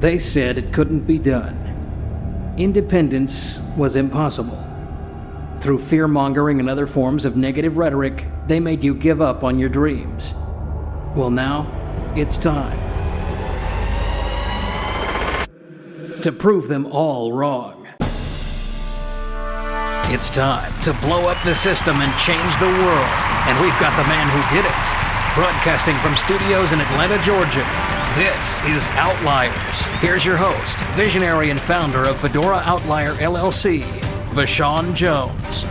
They said it couldn't be done. Independence was impossible. Through fear mongering and other forms of negative rhetoric, they made you give up on your dreams. Well, now, it's time to prove them all wrong. It's time to blow up the system and change the world. And we've got the man who did it. Broadcasting from studios in Atlanta, Georgia. This is Outliers. Here's your host, visionary and founder of Fedora Outlier LLC, Vashawn Jones.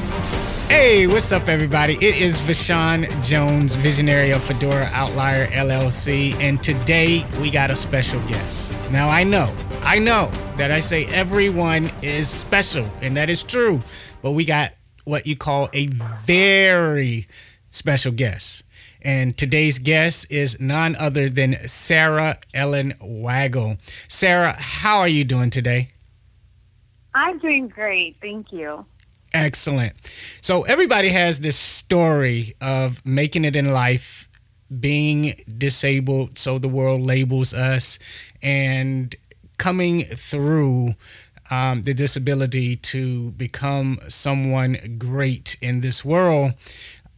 Hey, what's up, everybody? It is Vashawn Jones, visionary of Fedora Outlier LLC, and today we got a special guest. Now, I know, I know that I say everyone is special, and that is true but we got what you call a very special guest. And today's guest is none other than Sarah Ellen Wagle. Sarah, how are you doing today? I'm doing great. Thank you. Excellent. So, everybody has this story of making it in life, being disabled, so the world labels us, and coming through um, the disability to become someone great in this world.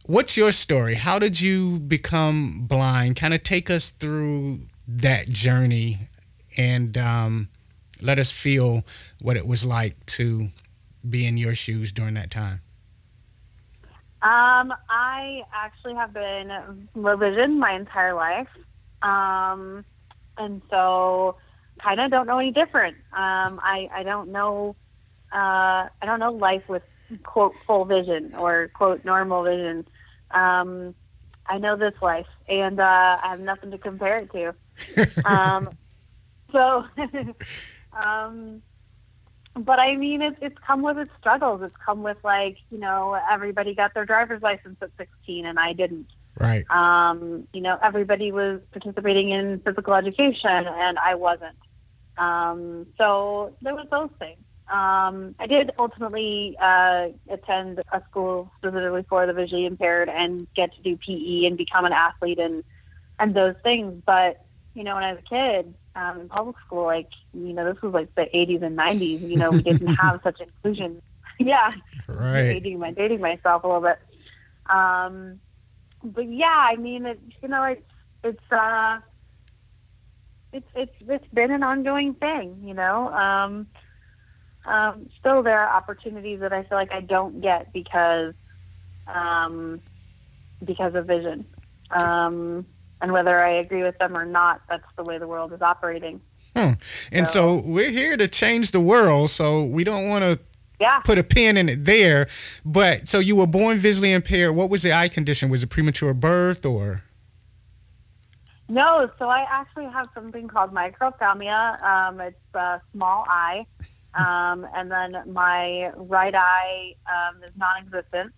What's your story? How did you become blind? Kind of take us through that journey and um, let us feel what it was like to be in your shoes during that time. Um, I actually have been vision my entire life. Um, and so kind of don't know any different. Um, I I don't know uh, I don't know life with quote full vision or quote normal vision. Um, I know this life, and uh, I have nothing to compare it to. um, so, um, but I mean, it's it's come with its struggles. It's come with like you know everybody got their driver's license at 16, and I didn't. Right. Um, you know, everybody was participating in physical education, and I wasn't. Um, so there was those things. Um, I did ultimately uh, attend a school specifically for the visually impaired and get to do PE and become an athlete and and those things. But you know, when I was a kid um, in public school, like you know, this was like the 80s and 90s. You know, we didn't have such inclusion. yeah, right. Dating, my, dating myself a little bit. Um, but yeah, I mean, it, you know, it's it's uh, it's it's it's been an ongoing thing, you know. Um, um, still, there are opportunities that I feel like I don't get because um, because of vision, um, and whether I agree with them or not, that's the way the world is operating. Hmm. And so, so we're here to change the world, so we don't want to yeah. put a pin in it there. But so you were born visually impaired. What was the eye condition? Was it premature birth or? No, so I actually have something called microphthalmia. Um, it's a small eye, um, and then my right eye um, is non-existent,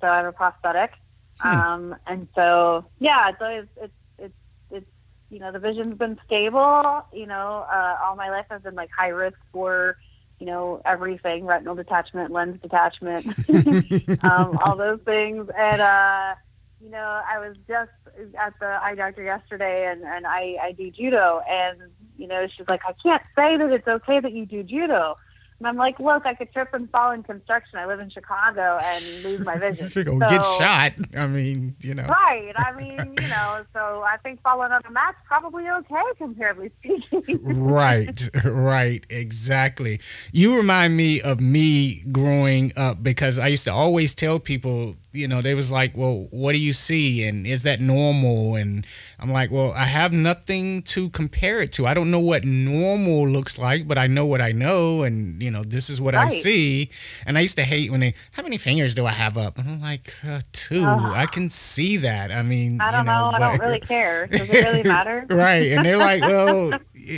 so I have a prosthetic. Hmm. Um, and so, yeah, so it's, it's it's it's you know the vision's been stable. You know, uh, all my life I've been like high risk for you know everything: retinal detachment, lens detachment, um, all those things, and. uh you know, I was just at the eye doctor yesterday, and and I I do judo, and you know, she's like, I can't say that it's okay that you do judo. And I'm like, look, I could trip and fall in construction. I live in Chicago and lose my vision. so, get shot. I mean, you know. Right. I mean, you know, so I think falling on a mat's probably okay, comparatively speaking. right. Right. Exactly. You remind me of me growing up because I used to always tell people, you know, they was like, well, what do you see? And is that normal? And I'm like, well, I have nothing to compare it to. I don't know what normal looks like, but I know what I know. And, you know, this is what right. I see. And I used to hate when they, how many fingers do I have up? And I'm like, uh, two. Uh, I can see that. I mean, I don't you know, know. But, I don't really care. Does it really matter? right. And they're like, well,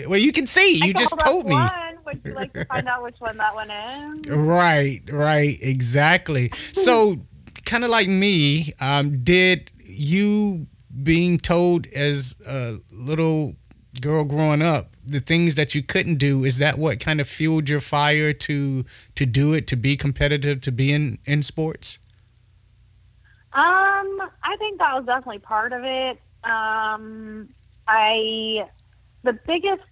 well, you can see. You just told me. One. Would you like to find out which one that one is? Right, right, exactly. So, kind of like me, um, did you being told as a little girl growing up the things that you couldn't do is that what kind of fueled your fire to to do it to be competitive to be in in sports um i think that was definitely part of it um i the biggest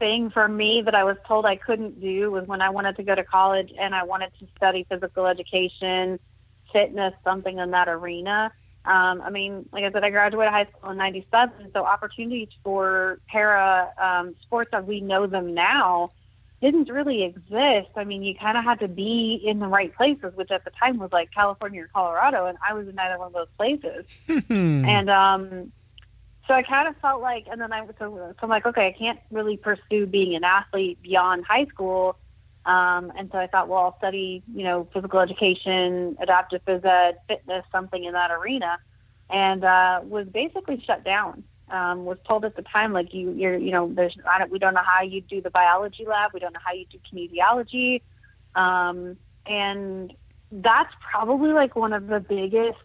thing for me that I was told I couldn't do was when I wanted to go to college and I wanted to study physical education, fitness, something in that arena. Um, I mean, like I said, I graduated high school in '97, so opportunities for para um, sports as we know them now didn't really exist. I mean, you kind of had to be in the right places, which at the time was like California or Colorado, and I was in neither one of those places. and um, so I kind of felt like, and then I so, so I'm like, okay, I can't really pursue being an athlete beyond high school. Um, and so I thought, well, I'll study, you know, physical education, adaptive phys ed, fitness, something in that arena, and uh, was basically shut down. Um, was told at the time, like you, you're, you know, there's, I don't, we don't know how you do the biology lab, we don't know how you do kinesiology, um, and that's probably like one of the biggest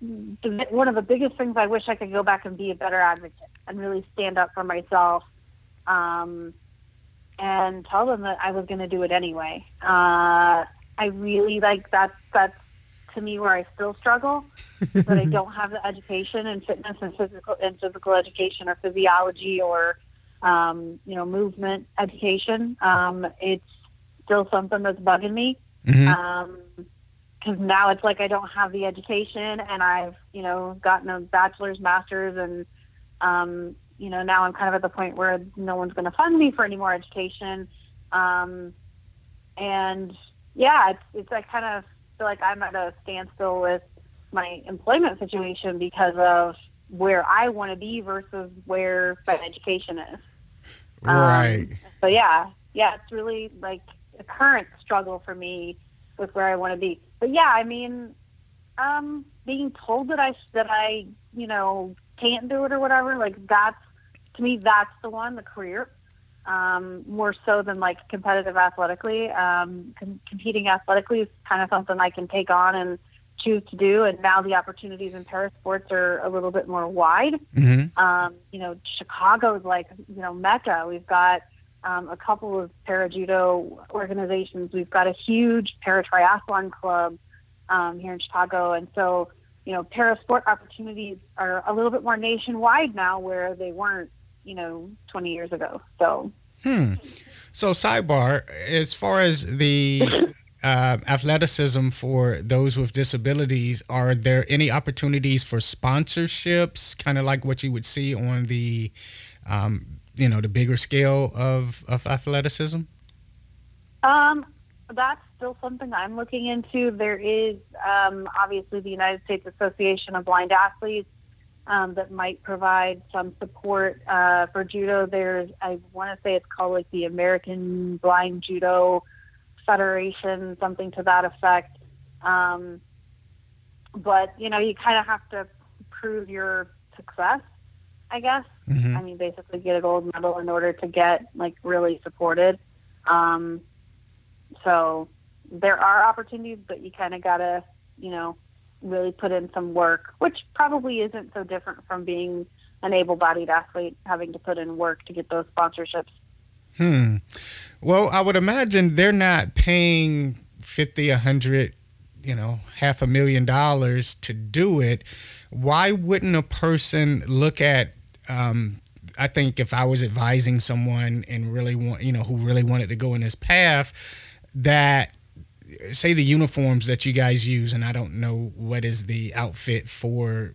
one of the biggest things I wish I could go back and be a better advocate and really stand up for myself. Um, and tell them that I was going to do it anyway. Uh, I really like that's that's to me where I still struggle that I don't have the education and fitness and physical and physical education or physiology or um, you know movement education. Um, it's still something that's bugging me. Mhm. Um, because now it's like I don't have the education, and I've you know gotten a bachelor's, master's, and um, you know now I'm kind of at the point where no one's going to fund me for any more education, um, and yeah, it's it's I kind of feel like I'm at a standstill with my employment situation because of where I want to be versus where my education is. Um, right. So yeah, yeah, it's really like a current struggle for me with where I want to be. But yeah, I mean, um, being told that I that I you know can't do it or whatever, like that's to me that's the one, the career. Um, more so than like competitive athletically. Um, com- competing athletically is kind of something I can take on and choose to do. And now the opportunities in para sports are a little bit more wide hmm um, you know, Chicago's like, you know, Mecca. We've got um, a couple of para judo organizations. We've got a huge para triathlon club um, here in Chicago. And so, you know, para sport opportunities are a little bit more nationwide now where they weren't, you know, 20 years ago. So, Hmm. So, sidebar, as far as the uh, athleticism for those with disabilities, are there any opportunities for sponsorships, kind of like what you would see on the, um, you know, the bigger scale of, of athleticism? Um, that's still something I'm looking into. There is um, obviously the United States Association of Blind Athletes um, that might provide some support uh, for judo. There's, I want to say it's called like the American Blind Judo Federation, something to that effect. Um, but you know, you kind of have to prove your success, I guess. Mhm. I mean, basically get a gold medal in order to get like really supported. Um, so there are opportunities, but you kind of gotta, you know, really put in some work, which probably isn't so different from being an able-bodied athlete having to put in work to get those sponsorships. Hmm. Well, I would imagine they're not paying 50, 100, you know, half a million dollars to do it. Why wouldn't a person look at, um, I think if I was advising someone and really want, you know, who really wanted to go in this path, that say the uniforms that you guys use, and I don't know what is the outfit for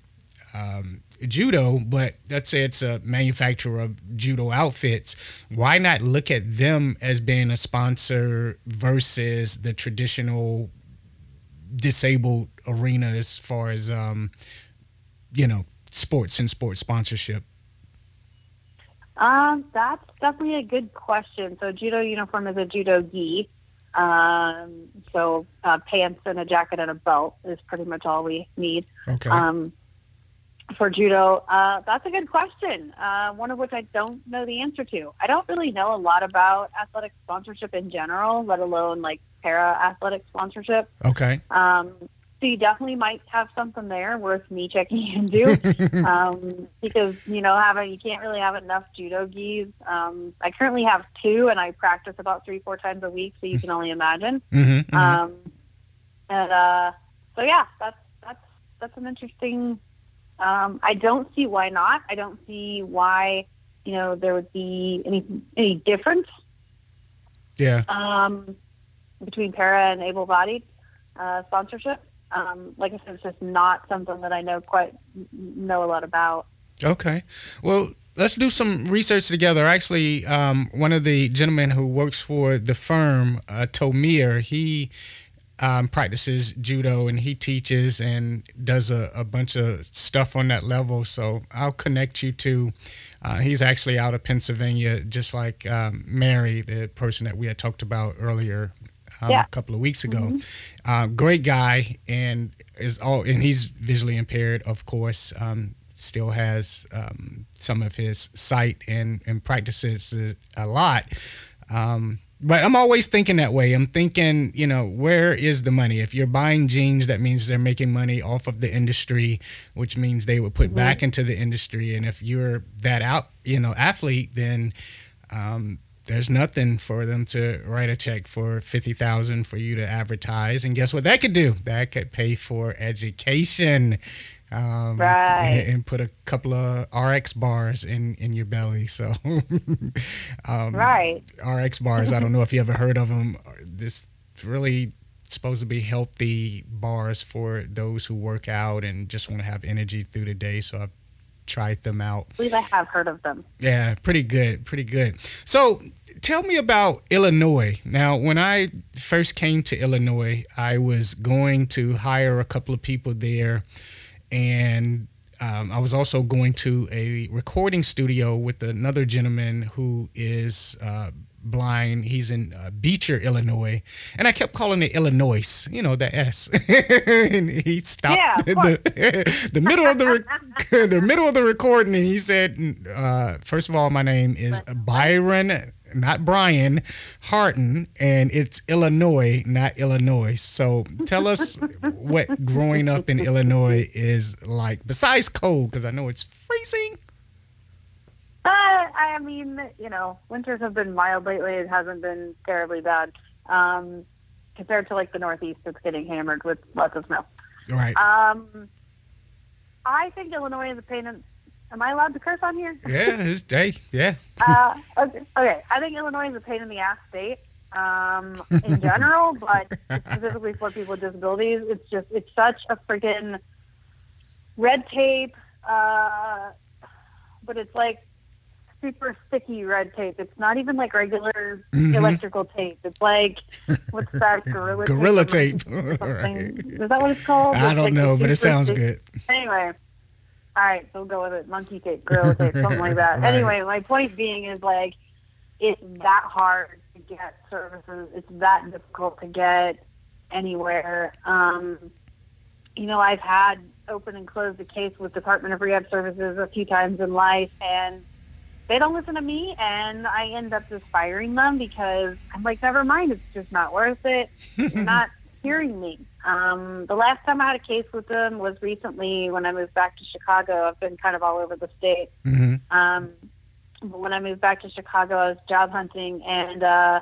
um, judo, but let's say it's a manufacturer of judo outfits. Why not look at them as being a sponsor versus the traditional disabled arena as far as um, you know sports and sports sponsorship? Um, that's definitely a good question. So judo uniform is a judo gi. Um, so uh, pants and a jacket and a belt is pretty much all we need. Okay. Um, for judo, uh, that's a good question. Uh, one of which I don't know the answer to. I don't really know a lot about athletic sponsorship in general, let alone like para athletic sponsorship. okay. Um, so you definitely might have something there worth me checking into, um, because you know having you can't really have enough judo gis. Um, I currently have two, and I practice about three four times a week, so you can only imagine. Mm-hmm, Um, and uh, so yeah, that's that's that's an interesting. Um, I don't see why not. I don't see why you know, there would be any any difference Yeah. um, between para and able-bodied uh, sponsorship. Um, like I said, it's just not something that I know quite know a lot about. Okay. Well, let's do some research together. Actually, um, one of the gentlemen who works for the firm, uh, Tomir, he um, practices judo and he teaches and does a, a bunch of stuff on that level. So I'll connect you to. Uh, he's actually out of Pennsylvania, just like um, Mary, the person that we had talked about earlier um, Yeah. a couple of weeks ago. Uh, great guy, and is all and he's visually impaired, of course. Um, still has um, some of his sight and and practices a lot. Um, but I'm always thinking that way. I'm thinking, you know, where is the money? If you're buying jeans, that means they're making money off of the industry, which means they would put back into the industry. And if you're that out, you know, athlete, then um, there's nothing for them to write a check for fifty thousand for you to advertise. And guess what that could do? That could pay for education. Um, Right. and, and put a couple of RX bars in in your belly. So, um, Right. RX bars. I don't know if you ever heard of them. This really supposed to be healthy bars for those who work out and just want to have energy through the day. So I've tried them out. I believe I have heard of them. Yeah, pretty good, pretty good. So, tell me about Illinois. Now, when I first came to Illinois, I was going to hire a couple of people there, and um, I was also going to a recording studio with another gentleman who is uh, blind. He's in uh, Beecher, Illinois, and I kept calling it Illinois. You know the S, and he stopped Yeah, the, the middle of the the middle of the recording, and he said, uh, first of all, my name is Byron." Not Brian Harton, and it's Illinois, not Illinois. So tell us what growing up in Illinois is like, besides cold, because I know it's freezing. Uh, I mean, you know, winters have been mild lately. It hasn't been terribly bad. Um, compared to like the Northeast, it's getting hammered with lots of snow. Right. Um, I think Illinois is a pain in. Am I allowed to curse on here? yeah, it's day. Yeah. uh, okay, okay, I think Illinois is a pain in the ass state um, in general, but specifically for people with disabilities, it's just it's such a freaking red tape. Uh, but it's like super sticky red tape. It's not even like regular Mhm. electrical tape. It's like what's that gorilla tape? Gorilla or tape. Right. Is that what it's called? I It's don't like know, but it sounds good. Anyway, all right, so we'll go with it. Monkey tape, gorilla tape, something like that. Right. Anyway, my point being is like it's that hard to get services. It's that difficult to get anywhere. Um, you know, I've had open and close the case with Department of Rehab Services a few times in life, and they don't listen to me, and I end up just firing them because I'm like, never mind, it's just not worth it. You're not hearing me. Um, the last time I had a case with them was recently when I moved back to Chicago. I've been kind of all over the state. hmm Um, but when I moved back to Chicago, I was job hunting, and uh,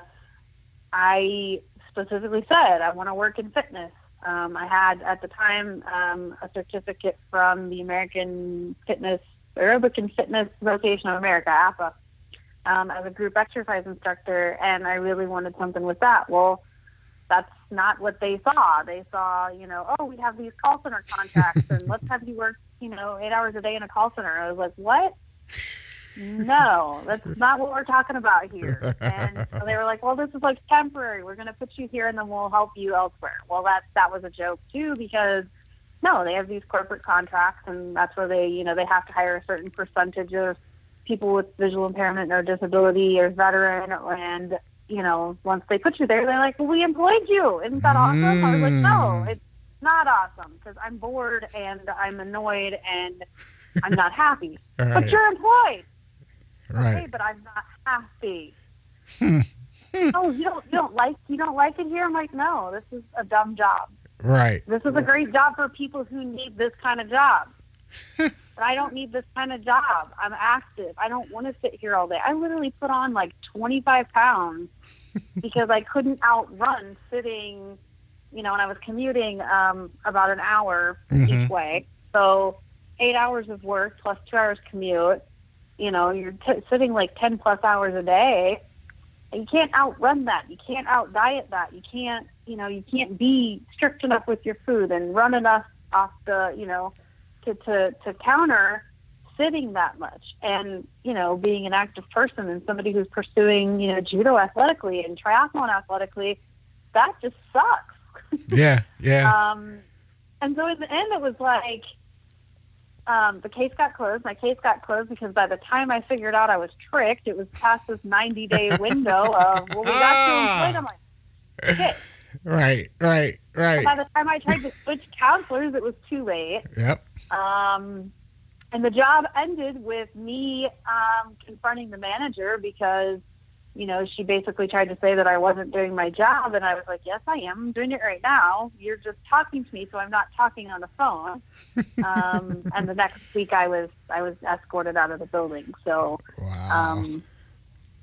I specifically said I want to work in fitness. Um, I had at the time um, a certificate from the American Fitness Aerobic and Fitness Association of America (APA) um, as a group exercise instructor, and I really wanted something with that. Well, that's not what they saw. They saw, you know, oh, we have these call center contracts, and let's have you work, you know, eight hours a day in a call center. I was like, what? No, that's not what we're talking about here. And so they were like, well, this is like temporary. We're going to put you here, and then we'll help you elsewhere. Well, that that was a joke too, because no, they have these corporate contracts, and that's where they, you know, they have to hire a certain percentage of people with visual impairment or disability or veteran, and you know, once they put you there, they're like, well, we employed you. Isn't that awesome? I was like, no, Mm. it's not awesome because I'm bored and I'm annoyed and I'm not happy. But you're employed. Okay, Right. but I'm not happy. oh, you don't you don't like you don't like it here? I'm like, no, this is a dumb job. Right. This is a great job for people who need this kind of job. but I don't need this kind of job. I'm active. I don't want to sit here all day. I literally put on like 25 pounds because I couldn't outrun sitting, you know, and I was commuting um, about an hour Mhm. each way. So eight hours of work plus two hours commute. you know, you're t- sitting like 10 plus hours a day. You can't outrun that. You can't out diet that. You can't, you know, you can't be strict enough with your food and run enough off the, you know, to, to, to counter sitting that much and you know being an active person and somebody who's pursuing you know judo athletically and triathlon athletically that just sucks yeah yeah um and so in the end it was like um, the case got closed. My case got closed because by the time I figured out I was tricked, it was past this 90 day window of, well, we got to employed. I'm like, shit. Right, right, right. by the time I tried to switch counselors, it was too late. Yep. Um, and the job ended with me um, confronting the manager because you know she basically tried to say that I wasn't doing my job, and I was like, "Yes, I am. I'm doing it right now. You're just talking to me, so I'm not talking on the phone." um, and the next week, I was I was escorted out of the building. So wow. um,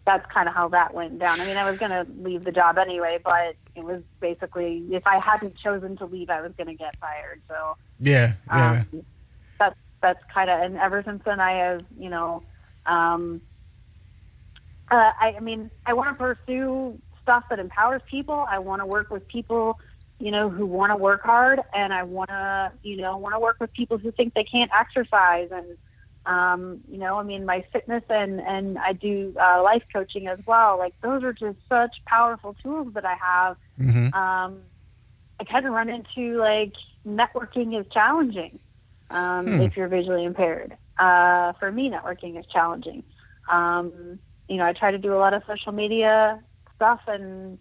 that's kind of how that went down. I mean, I was going to leave the job anyway, but it was basically if I hadn't chosen to leave, I was going to get fired. So yeah, yeah. Um, that's that's kind of and ever since then I have you know um, uh, I, I mean I want to pursue stuff that empowers people. I want to work with people you know who want to work hard, and I want to you know want to work with people who think they can't exercise and um, you know, I mean, my fitness and and I do uh, life coaching as well. Like those are just such powerful tools that I have. Mm-hmm. Um, I kind of run into like networking is challenging um, Hmm. if you're visually impaired. Uh, for me, networking is challenging. Um, you know, I try to do a lot of social media stuff, and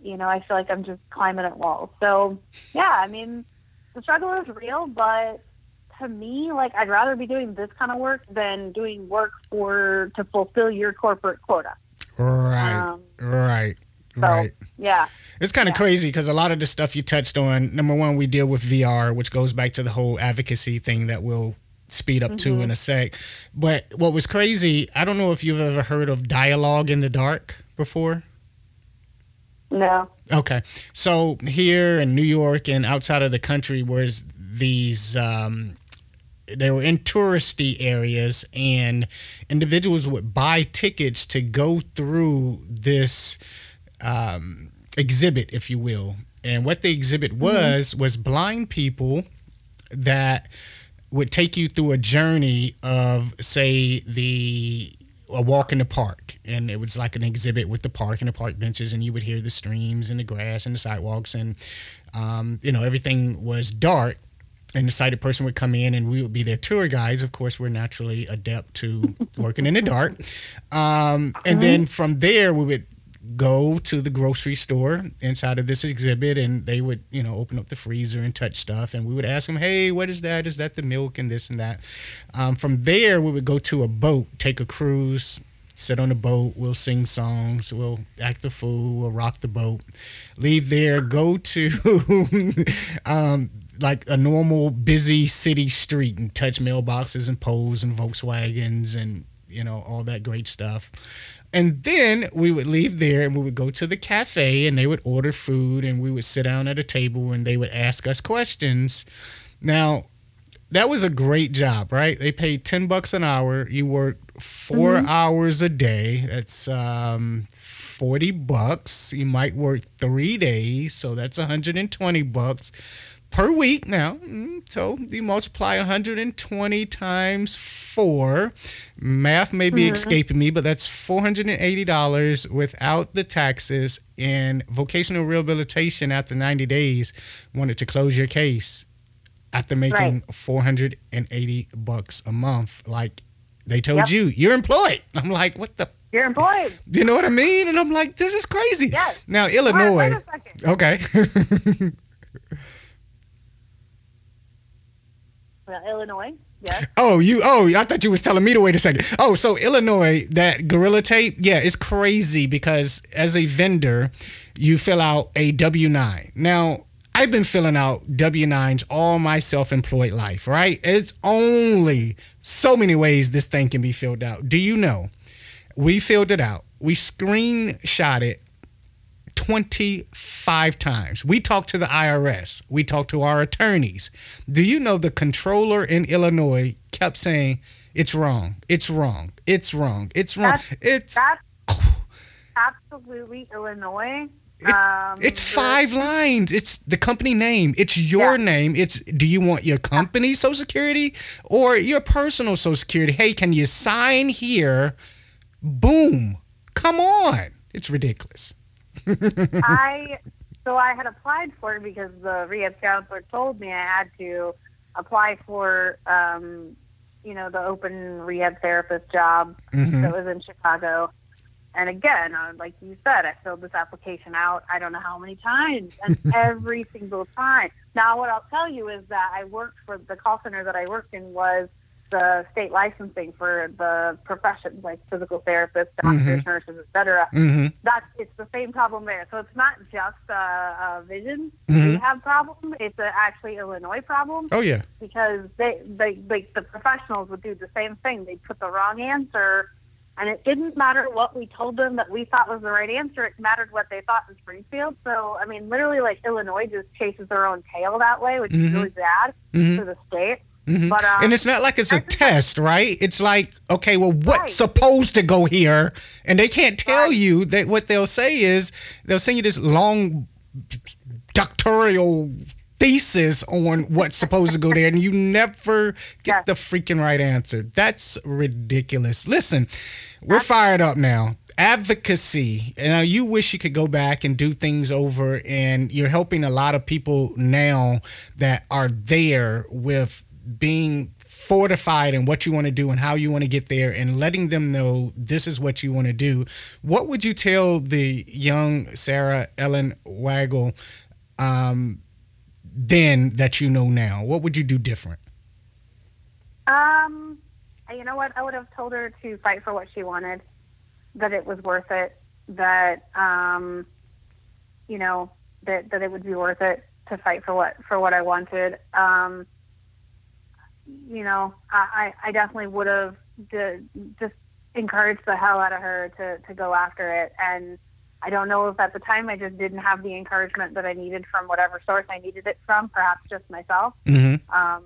you know, I feel like I'm just climbing at walls. So, yeah, I mean, the struggle is real, but to me, like, I'd rather be doing this kind of work than doing work for to fulfill your corporate quota. Right, Um, right, So, right. yeah, It's kind of Yeah. crazy because a lot of the stuff you touched on, number one, we deal with VR, which goes back to the whole advocacy thing that we'll speed up to in a sec. But what was crazy, I don't know if you've ever heard of dialogue in the dark before. no, Okay. So here in New York and outside of the country was these um they were in touristy areas and individuals would buy tickets to go through this um, exhibit, if you will. And what the exhibit was was blind people that would take you through a journey of, say, the a walk in the park, and it was like an exhibit with the park and the park benches, and you would hear the streams and the grass and the sidewalks, and um, you know everything was dark. And the sighted person would come in, and we would be their tour guides. Of course, we're naturally adept to working in the dark. Um, and then from there, we would go to the grocery store inside of this exhibit and they would you know open up the freezer and touch stuff. And we would ask them hey what is that? Is that the milk and this and that? Um, from there we would go to a boat take a cruise sit on the boat we'll sing songs we'll act the fool we'll rock the boat leave there go to um, like a normal busy city street and touch mailboxes and poles and volkswagens and you know all that great stuff and then we would leave there and we would go to the cafe and they would order food and we would sit down at a table and they would ask us questions. Now, that was a great job, right? They paid 10 bucks an hour. You worked 4 hours a day. That's um 40 bucks. You might work 3 days, so that's 120 bucks per week now. Mm, So you multiply 120 times 4. Math may be escaping me, but that's $480 without the taxes. And vocational rehabilitation after 90 days wanted to close your case after making 480 bucks a month. Like they told Yep. you, you're employed. I'm like, what the? you're employed. You know what I mean? And I'm like, this is crazy. Yes. Now, Illinois. wait a second. Okay. Illinois, yes. Oh, you. Oh, I thought you was telling me to wait a second. Oh, so Illinois, that gorilla tape, yeah, it's crazy because as a vendor, you fill out a W nine. Now, I've been filling out W nines all my self-employed life, right? It's only so many ways this thing can be filled out. Do you know? We filled it out. We screenshot it 25 times. We talked to the IRS. We talked to our attorneys. Do you know the controller in Illinois kept saying, It's wrong. It's wrong. It's wrong. It's wrong. That's- it's That's absolutely Illinois. It- um, it's five lines. It's the company name. It's your Yeah. name. It's do you want your company social security or your personal social security? Hey, can you sign here? Boom. Come on. It's ridiculous. I so I had applied for it because the rehab counselor told me I had to apply for um, you know the open rehab therapist job Mhm. that was in Chicago. And again, uh, like you said, I filled this application out. I don't know how many times, and every single time. Now, what I'll tell you is that I worked for the call center that I worked in was the state licensing for the professions like physical therapists, doctors, nurses, etc hmm that's it's the same problem there. So it's not just a, a vision Mhm. rehab problem; it's a, actually Illinois problem Oh yeah. because they, they, like the professionals would do the same thing. They'd put the wrong answer, and it didn't matter what we told them that we thought was the right answer. It mattered what they thought in Springfield. So I mean, literally, like Illinois just chases their own tail that way, which is really bad Mhm. for the state. Mhm. But, um, and it's not like it's a test, right? It's like, okay, well, what's Right. supposed to go here? And they can't tell Right. you that what they'll say is they'll send you this long doctoral thesis on what's supposed to go there, and you never get Yes. the freaking right answer. That's ridiculous. Listen, we're fired up now. Advocacy. Now, you wish you could go back and do things over, and you're helping a lot of people now that are there with being fortified in what you want to do and how you want to get there and letting them know this is what you want to do. What would you tell the young Sarah Ellen Waggle um, then that you know now? What would you do different? Um, you know what? I would have told her to fight for what she wanted, that it was worth it, that um, you know, that that it would be worth it to fight for what for what I wanted. Um, you know, I I definitely would have d- just encouraged the hell out of her to to go after it and. I don't know if at the time I just didn't have the encouragement that I needed from whatever source I needed it from, perhaps just myself. Mm-hmm. Um,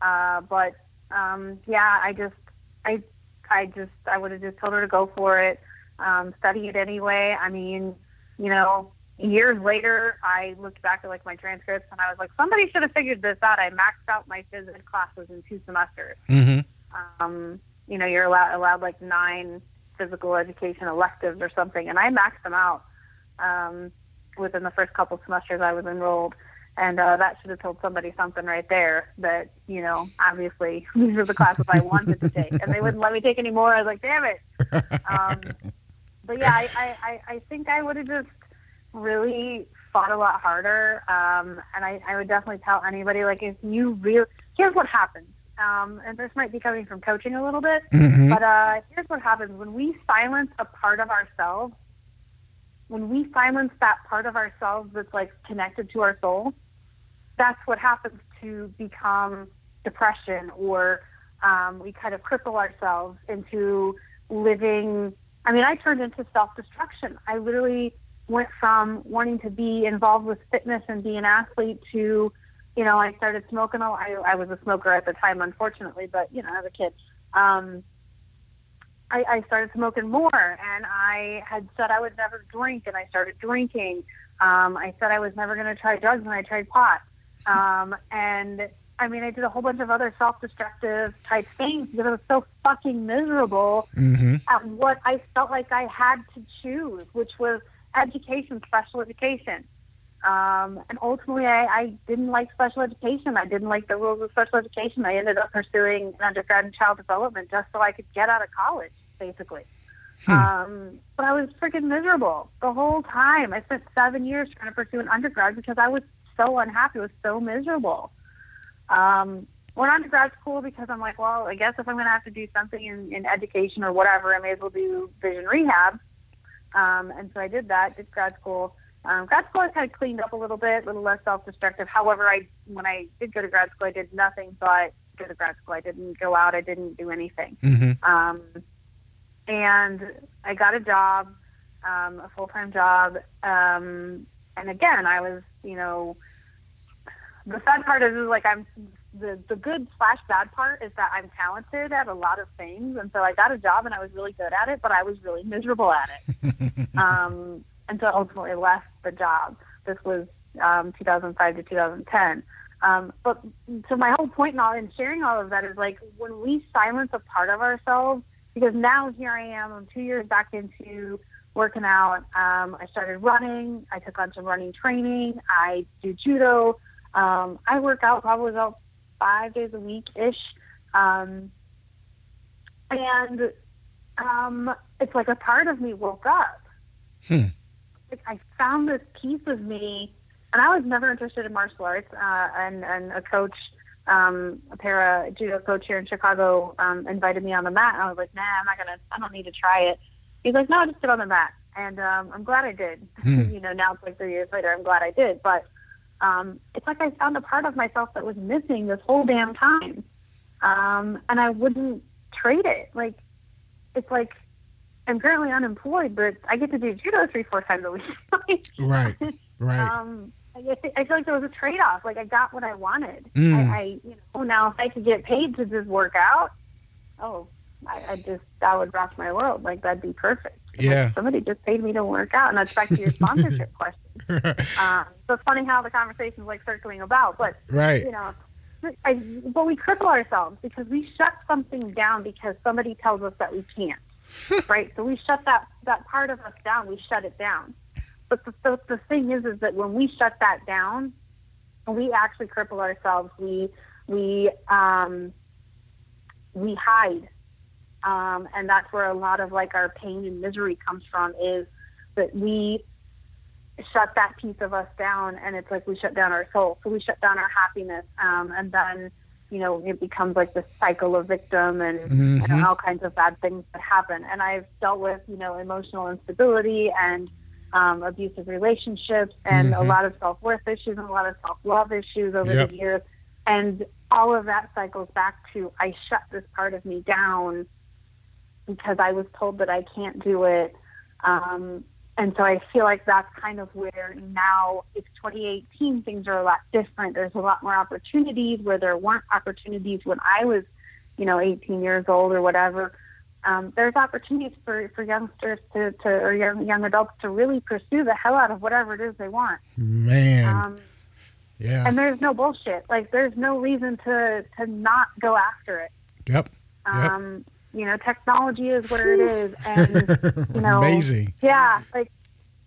uh, but um, yeah, I just, I, I just, I would have just told her to go for it, um, study it anyway. I mean, you know, years later, I looked back at like my transcripts and I was like, somebody should have figured this out. I maxed out my phys ed classes in two semesters. Mm-hmm. Um, you know, you're allowed, allowed like nine physical education electives or something, and I maxed them out um, within the first couple semesters I was enrolled. And uh, that should have told somebody something right there that, you know, obviously these are the classes I wanted to take. And they wouldn't let me take any more. I was like, damn it. Um, but yeah, I, I, I- I think I would have just really fought a lot harder. Um, and I, I would definitely tell anybody, like, if you really, here's what happens. Um, and this might be coming from coaching a little bit, Mhm. but uh, here's what happens when we silence a part of ourselves. When we silence that part of ourselves that's like connected to our soul, that's what happens to become depression or um, we kind of cripple ourselves into living. I mean, I turned into self destruction. I literally went from wanting to be involved with fitness and be an athlete to, you know, I started smoking. I, I was a smoker at the time, unfortunately, but, you know, as a kid. Um, I, I started smoking more, and I had said I would never drink, and I started drinking. Um, I said I was never going to try drugs, and I tried pot. Um, and I mean, I did a whole bunch of other self-destructive type things because I was so fucking miserable Mm-hmm. at what I felt like I had to choose, which was education, special education. Um, and ultimately, I, I didn't like special education. I didn't like the rules of special education. I ended up pursuing an undergrad in child development just so I could get out of college, basically. Um, but I was freaking miserable the whole time. I spent seven years trying to pursue an undergrad because I was so unhappy. I was so miserable. Um, went on to grad school because I'm like, well, I guess if I'm going to have to do something in, in education or whatever, I may as well do vision rehab. Um, and so I did that, did grad school. Um, grad school I kind of cleaned up a little bit, a little less self-destructive. However, I when I did go to grad school, I did nothing but go to grad school. I didn't go out. I didn't do anything. Mm-hmm. Um, and I got a job, um, a full time job. Um, and again, I was, you know, the sad part is, is like I'm the the good slash bad part is that I'm talented at a lot of things, and so I got a job and I was really good at it, but I was really miserable at it. um, and so I ultimately left the job. This was um, 2005 to 2010. Um, but so my whole point in all in sharing all of that is like when we silence a part of ourselves, because now here I am, I'm two years back into working out. Um, I started running. I took on some running training. I do judo. Um, I work out probably about five days a week ish. Um, and um, it's like a part of me woke up. Hmm. Like I found this piece of me, and I was never interested in martial arts. Uh, and and a coach, um, a para judo coach here in Chicago, um, invited me on the mat, and I was like, Nah, I'm not gonna. I don't need to try it. He's like, No, just sit on the mat. And um, I'm glad I did. Hmm. you know, now it's like three years later. I'm glad I did, but um, it's like I found a part of myself that was missing this whole damn time. Um, and I wouldn't trade it. Like, it's like I'm currently unemployed, but I get to do judo three, four times a week. Right. Right. um, I, I feel like there was a trade off. Like, I got what I wanted. Mm. I, I, you know, now if I could get paid to just work out, oh, I, I just, that would rock my world. Like, that'd be perfect. Like, Yeah. somebody just paid me to work out. And that's back to your sponsorship question. Um, so it's funny how the conversation's like circling about, but right. you know, I, but we cripple ourselves because we shut something down because somebody tells us that we can't, right? So we shut that that part of us down. We shut it down. But the, the the thing is, is that when we shut that down, we actually cripple ourselves. We we um, we hide, um, and that's where a lot of like our pain and misery comes from. Is that we shut that piece of us down and it's like we shut down our soul so we shut down our happiness um, and then you know it becomes like this cycle of victim and, Mhm. and all kinds of bad things that happen and i've dealt with you know emotional instability and um, abusive relationships and a Mhm. lot of self-worth issues and a lot of self-love issues over Yep. the years and all of that cycles back to i shut this part of me down because i was told that i can't do it um, and so I feel like that's kind of where now it's 2018, things are a lot different. There's a lot more opportunities where there weren't opportunities when I was, you know, 18 years old or whatever. Um, there's opportunities for, for youngsters to, to or young, young adults to really pursue the hell out of whatever it is they want. Man. Um, yeah. and there's no bullshit. Like there's no reason to, to not go after it. Yep. Yep. Um, you know, technology is what it is. And, you know, Amazing. yeah, like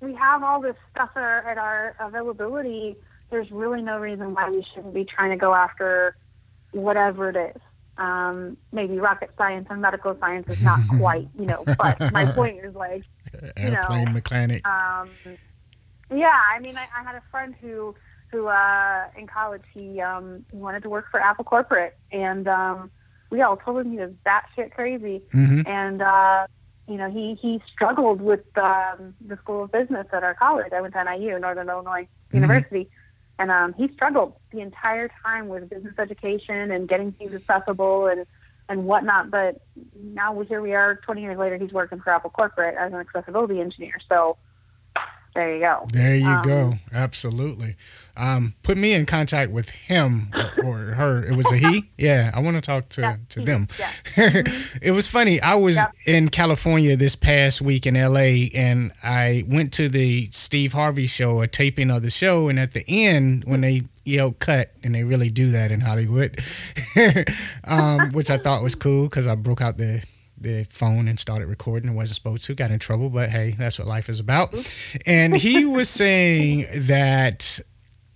we have all this stuff at our, at our availability. There's really no reason why we shouldn't be trying to go after whatever it is. Um, maybe rocket science and medical science is not quite, you know, but my point is like, you know, Airplane mechanic. um, yeah, I mean, I, I had a friend who, who, uh, in college, he, um, he wanted to work for Apple corporate and, um, we all told him he was batshit crazy hmm and uh, you know he he struggled with um, the school of business at our college. I went to NIU, Northern Illinois University, and um, he struggled the entire time with business education and getting things accessible and and whatnot. But now here we are, 20 years later, he's working for Apple Corporate as an accessibility engineer. So there you go. There you Um, go. Absolutely. Um, put me in contact with him or, or her. It was a he. Yeah, I want to talk to Yeah, to he. them. Yeah. it was funny. I was Yep. in California this past week in LA, and I went to the Steve Harvey show, a taping of the show, and at the end when they yelled "cut," and they really do that in Hollywood, um, which I thought was cool because I broke out the the phone and started recording. I wasn't supposed to. Got in trouble, but hey, that's what life is about. And he was saying that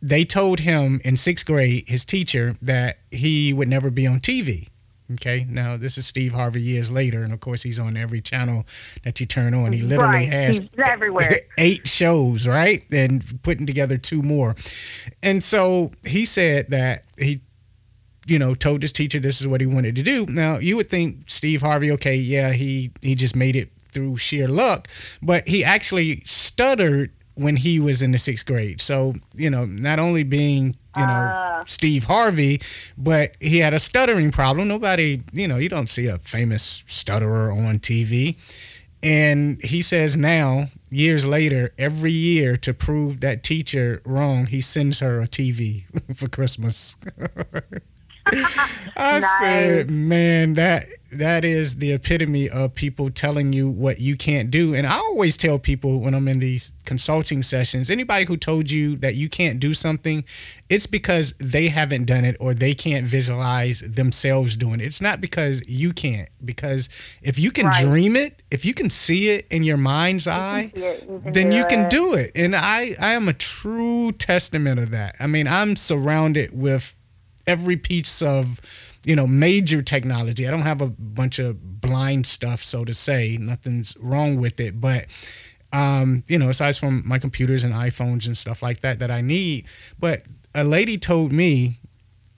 they told him in sixth grade, his teacher, that he would never be on TV. Okay, now this is Steve Harvey years later, and of course he's on every channel that you turn on. He literally Right. has He's everywhere. eight shows, right? And putting together two more. And so he said that he, you know, told his teacher this is what he wanted to do. Now you would think Steve Harvey, okay, yeah, he he just made it through sheer luck, but he actually stuttered when he was in the sixth grade. So you know, not only being you know Ah. Steve Harvey, but he had a stuttering problem. Nobody, you know, you don't see a famous stutterer on TV. And he says now, years later, every year to prove that teacher wrong, he sends her a TV for Christmas. I Nice. said, man, that that is the epitome of people telling you what you can't do. And I always tell people when I'm in these consulting sessions, anybody who told you that you can't do something, it's because they haven't done it or they can't visualize themselves doing it. It's not because you can't. Because if you can Right. dream it, if you can see it in your mind's eye, you can then you can it. do it. And I, I am a true testament of that. I mean, I'm surrounded with every piece of you know major technology. I don't have a bunch of blind stuff so to say. Nothing's wrong with it. But um you know aside from my computers and iphones and stuff like that that i need. But a lady told me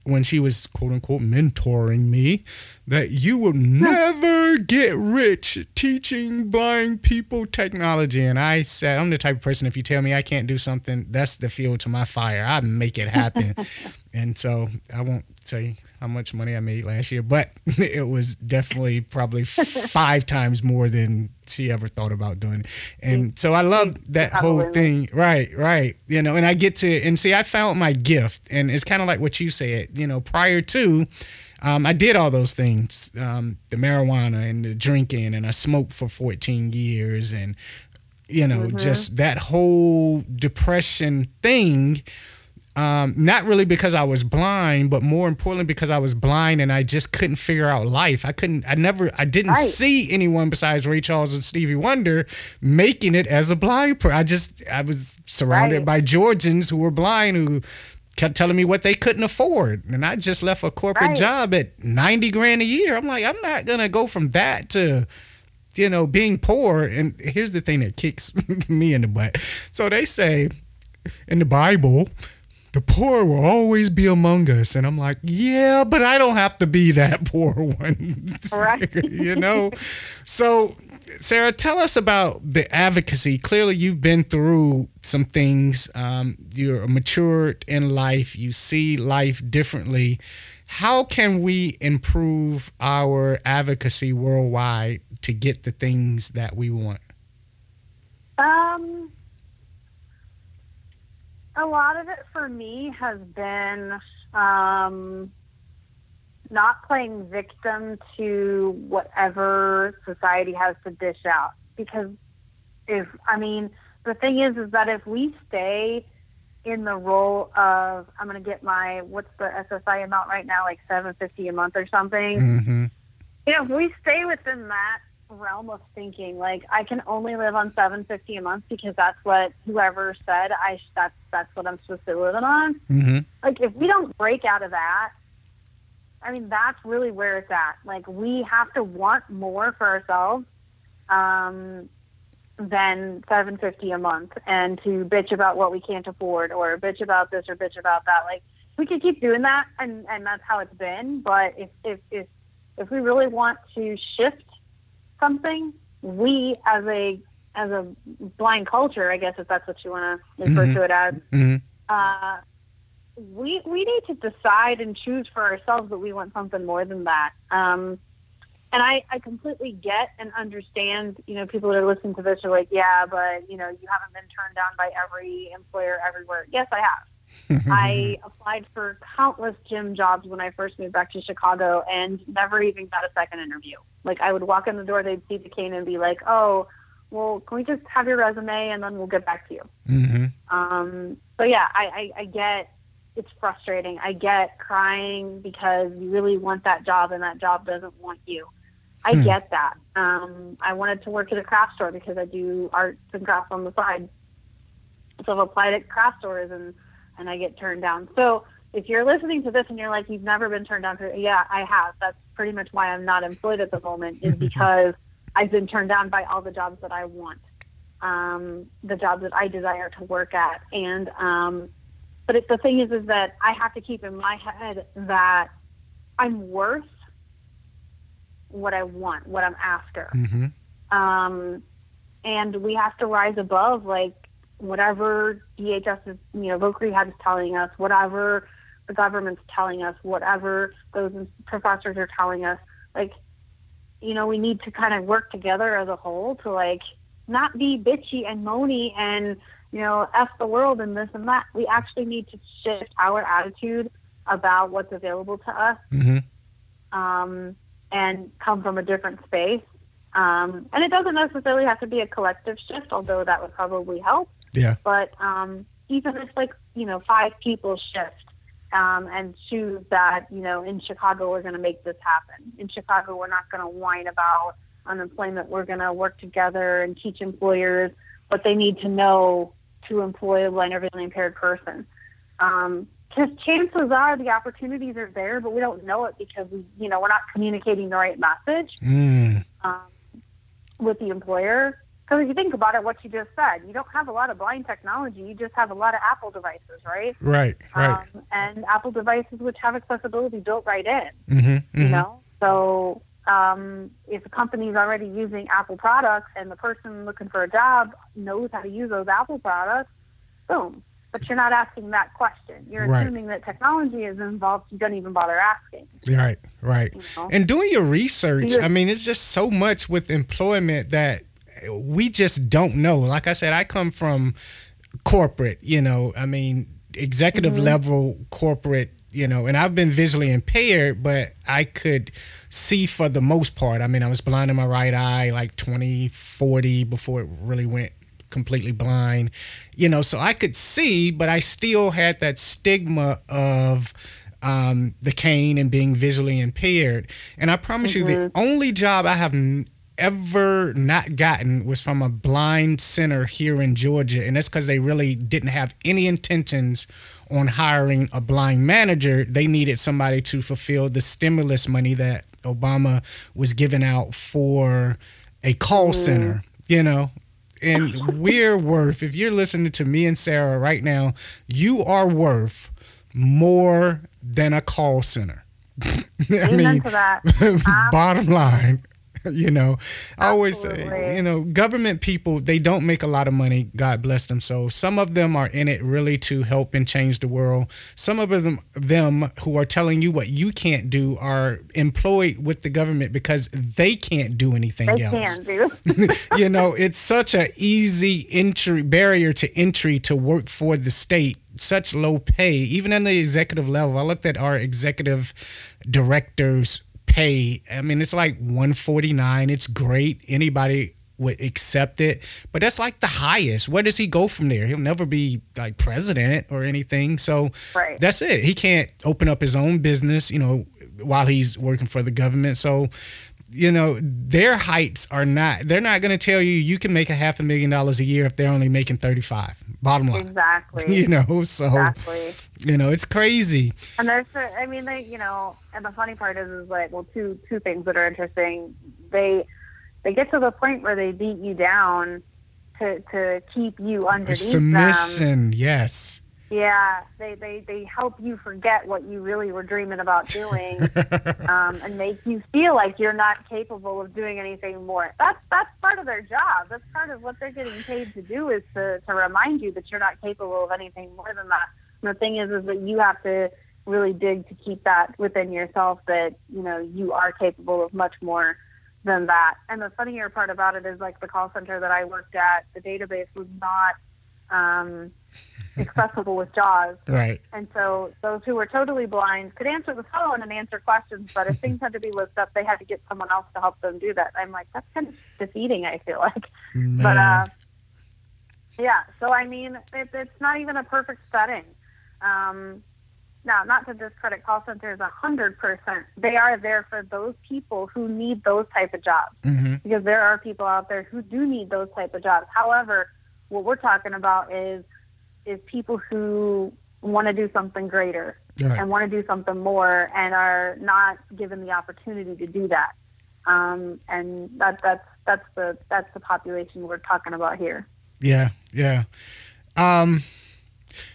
when she was quote unquote mentoring me that you will never get rich teaching blind people technology. And I said, I'm the type of person, if you tell me I can't do something, that's the fuel to my fire. I make it happen. and so I won't say how much money I made last year, but it was definitely probably five times more than she ever thought about doing. And so I love that whole thing. Right, right. You know, and I get to and see I found my gift and it's kind of like what you said, you know, prior to um, I did all those things, um, the marijuana and the drinking, and I smoked for 14 years, and you know, just that whole depression thing. Um, not really because I was blind, but more importantly because I was blind and I just couldn't figure out life. I couldn't, I never, I didn't Right. see anyone besides Ray Charles and Stevie Wonder making it as a blind person. I just, I was surrounded Right. by Georgians who were blind who kept telling me what they couldn't afford. And I just left a corporate Right. job at 90 grand a year. I'm like, I'm not going to go from that to, you know, being poor. And here's the thing that kicks me in the butt. So they say in the Bible, the poor will always be among us. And I'm like, yeah, but I don't have to be that poor one. Right. you know? So, Sarah, tell us about the advocacy. Clearly, you've been through some things. Um, you're matured in life. You see life differently. How can we improve our advocacy worldwide to get the things that we want? Um, a lot of it for me has been um, not playing victim to whatever society has to dish out. Because if I mean, the thing is, is that if we stay in the role of I'm going to get my what's the SSI amount right now, like seven fifty a month or something Mm-hmm. you know, if we stay within that realm of thinking, like I can only live on seven fifty a month because that's what whoever said I sh- that's that's what I'm supposed to live on. Mm-hmm. Like if we don't break out of that, I mean that's really where it's at. Like we have to want more for ourselves um, than seven fifty a month, and to bitch about what we can't afford or bitch about this or bitch about that. Like we could keep doing that, and and that's how it's been. But if if if if we really want to shift something, we as a as a blind culture, I guess if that's what you want to refer Mhm. to it as, Mm-hmm. uh, we we need to decide and choose for ourselves that we want something more than that. Um, and I, I completely get and understand, you know, people that are listening to this are like, yeah, but you know, you haven't been turned down by every employer everywhere. Yes, I have. I applied for countless gym jobs when I first moved back to Chicago and never even got a second interview. Like I would walk in the door, they'd see the cane and be like, "Oh, well, can we just have your resume and then we'll get back to you." Mm-hmm. Um, so yeah, I, I, I get it's frustrating. I get crying because you really want that job and that job doesn't want you. I Hmm. get that. Um, I wanted to work at a craft store because I do arts and crafts on the side. So I've applied at craft stores and, and I get turned down. So if you're listening to this and you're like, you've never been turned down for, yeah, I have. That's pretty much why I'm not employed at the moment is because I've been turned down by all the jobs that I want um, the jobs that I desire to work at. And um, but it, the thing is, is that I have to keep in my head that I'm worth what I want, what I'm after. Mm-hmm. Um, and we have to rise above like whatever DHS is, you know, voc rehab is telling us, whatever the government's telling us, whatever those professors are telling us. Like, you know, we need to kind of work together as a whole to like not be bitchy and moany and you know f the world and this and that. We actually need to shift our attitude about what's available to us Mm-hmm. um, and come from a different space. Um, and it doesn't necessarily have to be a collective shift, although that would probably help. Yeah. But um, even if like you know five people shift um, and choose that you know in Chicago we're going to make this happen. In Chicago we're not going to whine about unemployment. We're going to work together and teach employers what they need to know to employ a blind or visually impaired person. Because chances are the opportunities are there, but we don't know it because we, you know, we're not communicating the right message Mm. um, with the employer. Because if you think about it, what you just said, you don't have a lot of blind technology. You just have a lot of Apple devices, right? Right. Right. Um, and Apple devices which have accessibility built right in, mm-hmm. you know? So um, if a company's already using Apple products and the person looking for a job knows how to use those Apple products, boom. But you're not asking that question. You're Right. assuming that technology is involved. You don't even bother asking. Right, right. You know? And doing your research. I mean, it's just so much with employment that we just don't know. Like I said, I come from corporate, you know, I mean, executive level corporate, you know, and I've been visually impaired, but I could see for the most part. I mean, I was blind in my right eye like 2040 before it really went completely blind, you know, so I could see, but I still had that stigma of um, the cane and being visually impaired. And I promise you, the only job I have n- ever not gotten was from a blind center here in Georgia. And that's because they really didn't have any intentions on hiring a blind manager. They needed somebody to fulfill the stimulus money that Obama was giving out for a call center, you know. And we're worth, if you're listening to me and Sarah right now, you are worth more than a call center. I mean, bottom line, you know, I always say, you know, government people, they don't make a lot of money. God bless them. So some of them are in it really to help and change the world. Some of them, them who are telling you what you can't do are employed with the government because they can't do anything They else do. you know, it's such an easy entry barrier to entry to work for the state. Such low pay, even in the executive level. I looked at our executive directors' pay. I mean, it's like 149. It's great. Anybody would accept it, but that's like the highest. Where does he go from there? He'll never be like president or anything. So Right. that's it. He can't open up his own business, you know, while he's working for the government. So you know, their heights are not, they're not going to tell you you can make a half a million dollars a year if they're only making 35, bottom line. exactly. You know, so, Exactly. you know, it's crazy. And there's, I mean, they, you know, and the funny part is, is like, well, two two things that are interesting. They they get to the point where they beat you down to to keep you underneath them. Submission, yes. Yeah, they, they they help you forget what you really were dreaming about doing, um, and make you feel like you're not capable of doing anything more. That's that's part of their job. That's part of what they're getting paid to do is to to remind you that you're not capable of anything more than that. And the thing is, is that you have to really dig to keep that within yourself that you know you are capable of much more than that. And the funnier part about it is like the call center that I worked at, the database was not um, accessible with JAWS. Right. And so those who were totally blind could answer the phone and answer questions, but if things had to be looked up, they had to get someone else to help them do that. I'm like, that's kind of defeating, I feel like. But uh, yeah, so I mean, it, it's not even a perfect setting. Um, now, not to discredit call centers a hundred percent, they are there for those people who need those type of jobs hmm because there are people out there who do need those type of jobs. However, what we're talking about is is people who want to do something greater Right. and want to do something more and are not given the opportunity to do that. Um, and that that's that's the that's the population we're talking about here. Yeah, yeah. Um,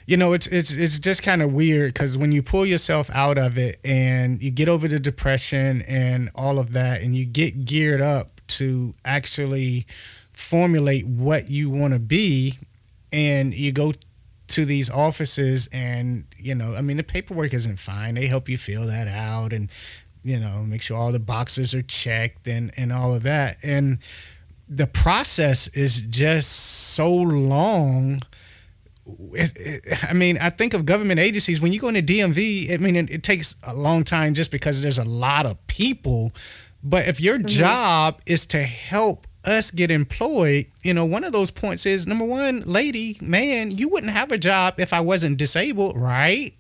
you know, it's it's it's just kind of weird because when you pull yourself out of it and you get over the depression and all of that, and you get geared up to actually formulate what you want to be, and you go to these offices and you know i mean the paperwork isn't fine they help you fill that out and you know make sure all the boxes are checked and and all of that and the process is just so long I mean, I think of government agencies when you go into DMV. I mean, it, it takes a long time just because there's a lot of people. But if your mm-hmm. job is to help us get employed, you know, one of those points is number one, lady, man, you wouldn't have a job if I wasn't disabled, right?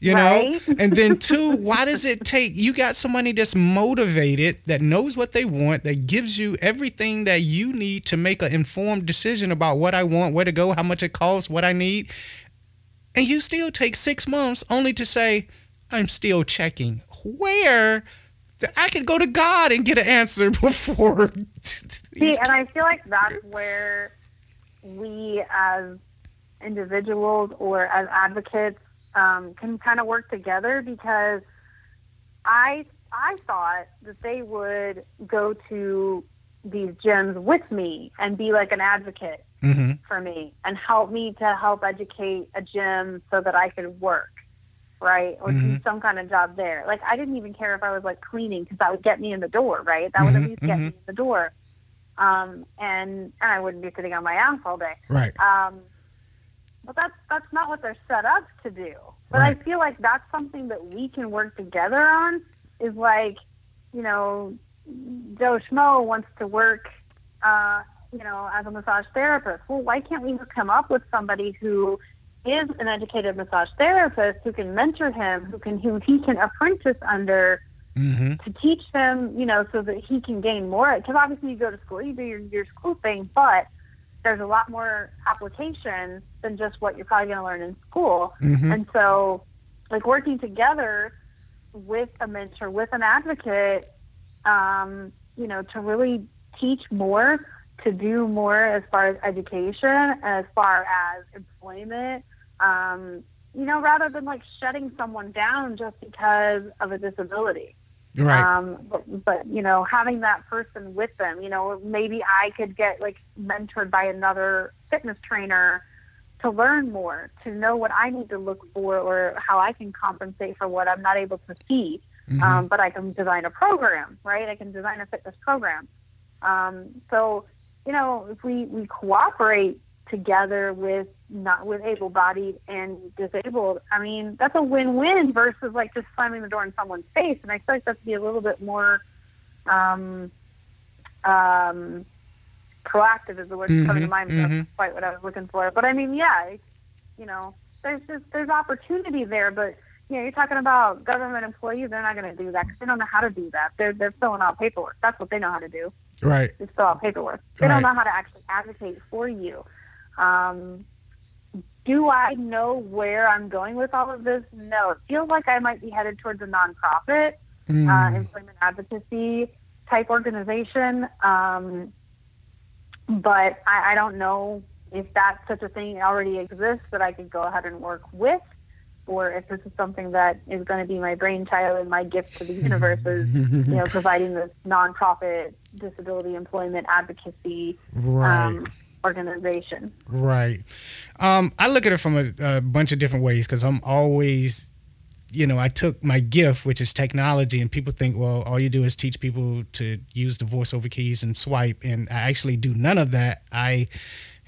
You right. know? and then two, why does it take you got somebody that's motivated, that knows what they want, that gives you everything that you need to make an informed decision about what I want, where to go, how much it costs, what I need. And you still take six months only to say, I'm still checking. Where I could go to God and get an answer before. See, and I feel like that's where we as individuals or as advocates um, can kind of work together because I I thought that they would go to these gyms with me and be like an advocate mm-hmm. for me and help me to help educate a gym so that I could work right? Or mm-hmm. do some kind of job there. Like I didn't even care if I was like cleaning because that would get me in the door, right? That would mm-hmm. at least get mm-hmm. me in the door. Um, and and I wouldn't be sitting on my ass all day. Right. Um, but that's that's not what they're set up to do. But right. I feel like that's something that we can work together on. Is like, you know, Joe Schmo wants to work, uh, you know, as a massage therapist. Well, why can't we come up with somebody who is an educated massage therapist who can mentor him, who can who he can apprentice under mm-hmm. to teach them, you know, so that he can gain more. Because obviously you go to school, you do your, your school thing, but there's a lot more application than just what you're probably going to learn in school. Mm-hmm. And so, like working together with a mentor, with an advocate, um, you know, to really teach more, to do more as far as education, as far as employment, um, you know, rather than like shutting someone down just because of a disability. Right. Um, but, but, you know, having that person with them, you know, maybe I could get like mentored by another fitness trainer to learn more, to know what I need to look for or how I can compensate for what I'm not able to see. Mm-hmm. Um, but I can design a program, right? I can design a fitness program. Um, so, you know, if we, we cooperate together with not with able-bodied and disabled, I mean that's a win-win versus like just slamming the door in someone's face. And I feel like that's be a little bit more um, um, proactive is the word mm-hmm, coming to mind. Mm-hmm. That's quite what I was looking for. But I mean, yeah, you know, there's just there's opportunity there, but you know, you're talking about government employees. They're not going to do that because they don't know how to do that. They're they're filling out paperwork. That's what they know how to do. Right. Just fill out paperwork. They right. don't know how to actually advocate for you. Um, do I know where I'm going with all of this? No. It feels like I might be headed towards a nonprofit, mm. uh, employment advocacy type organization. Um, but I, I don't know if that such a thing already exists that I could go ahead and work with, or if this is something that is going to be my brainchild and my gift to the universe is, you know, providing this nonprofit disability employment advocacy right. um, organization. Right. Um, I look at it from a, a bunch of different ways because I'm always, you know, I took my gift, which is technology, and people think, well, all you do is teach people to use the voiceover keys and swipe, and I actually do none of that. I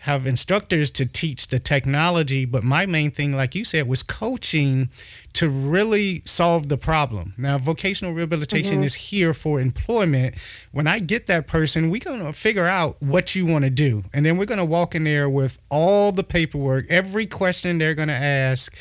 have instructors to teach the technology, but my main thing, like you said, was coaching to really solve the problem. Now, vocational rehabilitation mm-hmm. is here for employment. When I get that person, we're going to figure out what you want to do. And then we're going to walk in there with all the paperwork, every question they're going to ask,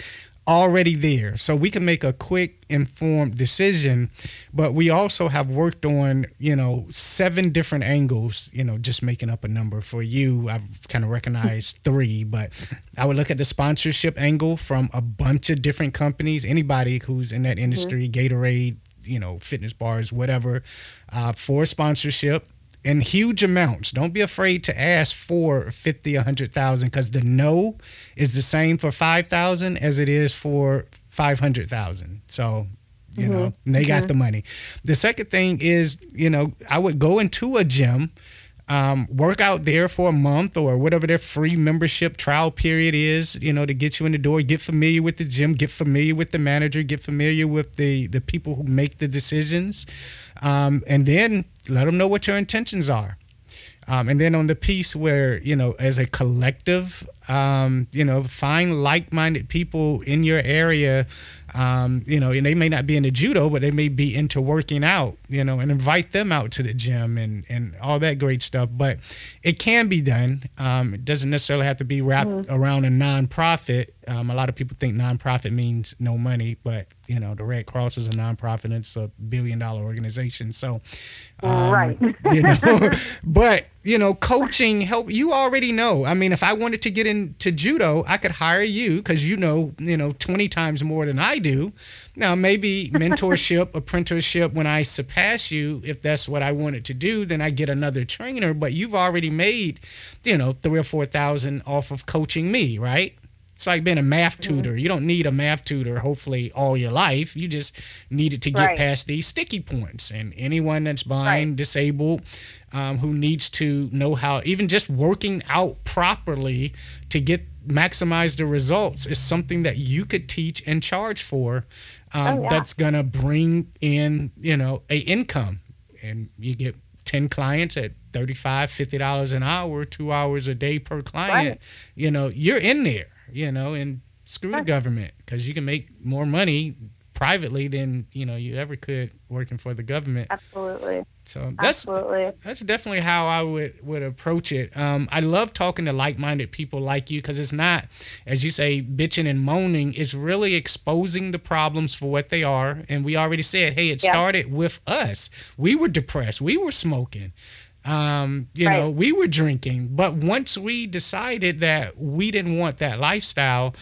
already there. So we can make a quick, informed decision. But we also have worked on, you know, seven different angles, you know, just making up a number for you. I've kind of recognized three, but I would look at the sponsorship angle from a bunch of different companies, anybody who's in that industry, mm-hmm. Gatorade, you know, fitness bars, whatever, uh, for sponsorship in huge amounts. Don't be afraid to ask for 50, 100,000 because the no is the same for 5,000 as it is for 500,000. So, you mm-hmm. know, they got mm-hmm. the money. The second thing is, you know, I would go into a gym, um, work out there for a month or whatever their free membership trial period is, you know, to get you in the door, get familiar with the gym, get familiar with the manager, get familiar with the, the people who make the decisions um, and then let them know what your intentions are. Um, and then on the piece where you know, as a collective, Um, you know, find like-minded people in your area. Um, you know, and they may not be into judo, but they may be into working out. You know, and invite them out to the gym and and all that great stuff. But it can be done. Um, it doesn't necessarily have to be wrapped mm-hmm. around a nonprofit. Um, a lot of people think nonprofit means no money, but you know, the Red Cross is a nonprofit. And it's a billion-dollar organization. So, um, right. you know, but you know, coaching help. You already know. I mean, if I wanted to get into judo, I could hire you because you know, you know, twenty times more than I do. Now, maybe mentorship, apprenticeship. When I surpass you, if that's what I wanted to do, then I get another trainer. But you've already made, you know, three or four thousand off of coaching me, right? It's like being a math tutor. You don't need a math tutor, hopefully, all your life. You just needed to get right. past these sticky points. And anyone that's blind, right. disabled, um, who needs to know how, even just working out properly to get maximize the results is something that you could teach and charge for. Um, oh, yeah. That's gonna bring in, you know, a income, and you get 10 clients at 35 50 dollars an hour two hours a day per client right. you know you're in there you know, and screw the government because you can make more money privately than you know you ever could working for the government. Absolutely. So that's Absolutely. that's definitely how I would would approach it. Um, I love talking to like minded people like you because it's not, as you say, bitching and moaning. It's really exposing the problems for what they are. And we already said, hey, it yeah. started with us. We were depressed. We were smoking. Um, you right. know, we were drinking, but once we decided that we didn't want that lifestyle,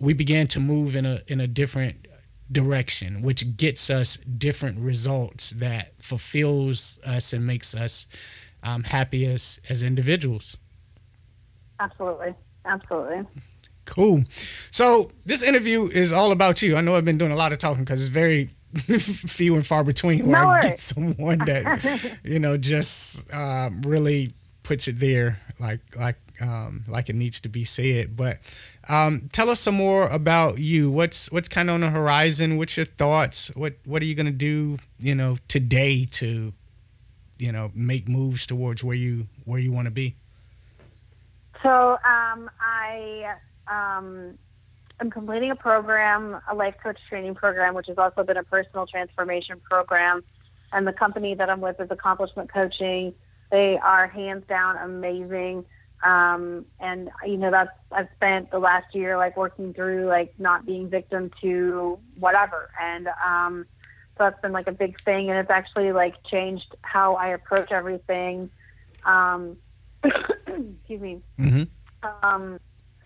we began to move in a in a different direction, which gets us different results that fulfills us and makes us um, happy as as individuals. Absolutely, absolutely. Cool. So this interview is all about you. I know I've been doing a lot of talking because it's very few and far between where no I get someone that you know just um, really puts it there like like um, like it needs to be said. But um, tell us some more about you. What's what's kind of on the horizon? What's your thoughts? What what are you gonna do? You know, today to you know make moves towards where you where you want to be. So um, I um, I'm completing a program, a life coach training program, which has also been a personal transformation program. And the company that I'm with is Accomplishment Coaching. They are hands down amazing. Um, and you know that's I've spent the last year like working through like not being victim to whatever, and um, so that's been like a big thing, and it's actually like changed how I approach everything. Um, excuse me. Mm-hmm. Um,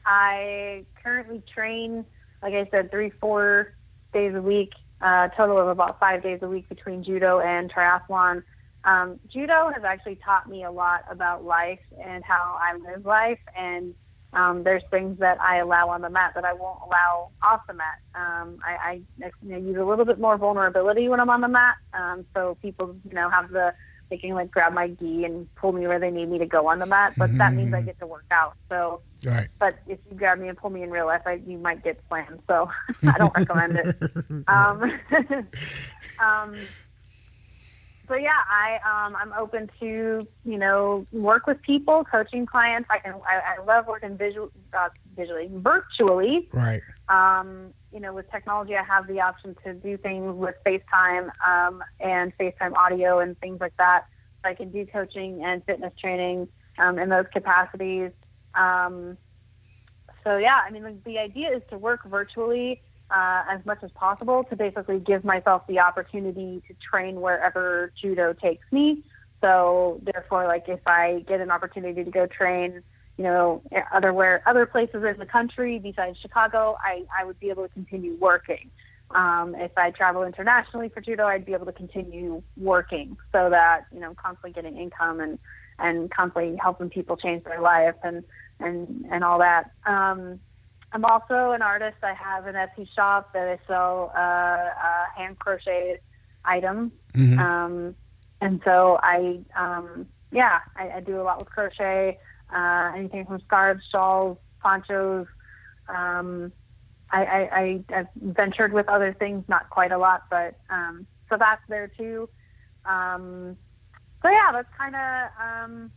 I currently train, like I said, three, four days a week, uh, total of about five days a week between judo and triathlon. Um, judo has actually taught me a lot about life and how I live life. And um, there's things that I allow on the mat that I won't allow off the mat. Um, I, I you know, use a little bit more vulnerability when I'm on the mat. Um, so people, you know, have the they can like grab my gi and pull me where they need me to go on the mat, but that means I mm-hmm. get to work out. So, right. but if you grab me and pull me in real life, I, you might get slammed. So I don't recommend it. Um, um, but yeah, I um, I'm open to you know work with people, coaching clients. I can I, I love working visual uh, visually virtually. Right. Um, you know, with technology, I have the option to do things with FaceTime um, and FaceTime audio and things like that. So I can do coaching and fitness training um, in those capacities. Um, so yeah, I mean, the, idea is to work virtually uh, as much as possible to basically give myself the opportunity to train wherever judo takes me. So therefore, like if I get an opportunity to go train you know, other where other places in the country besides Chicago, I, I would be able to continue working. Um, if I travel internationally for judo, I'd be able to continue working so that, you know, constantly getting income and, and constantly helping people change their life and, and, and all that. Um, I'm also an artist. I have an Etsy shop that I sell uh, uh, hand crocheted items. Mm-hmm. Um, and so I, um, yeah, I, I do a lot with crochet uh, anything from scarves, shawls, ponchos. Um, I, I, I, have ventured with other things, not quite a lot, but um, so that's there too. Um, so yeah, that's kind of um,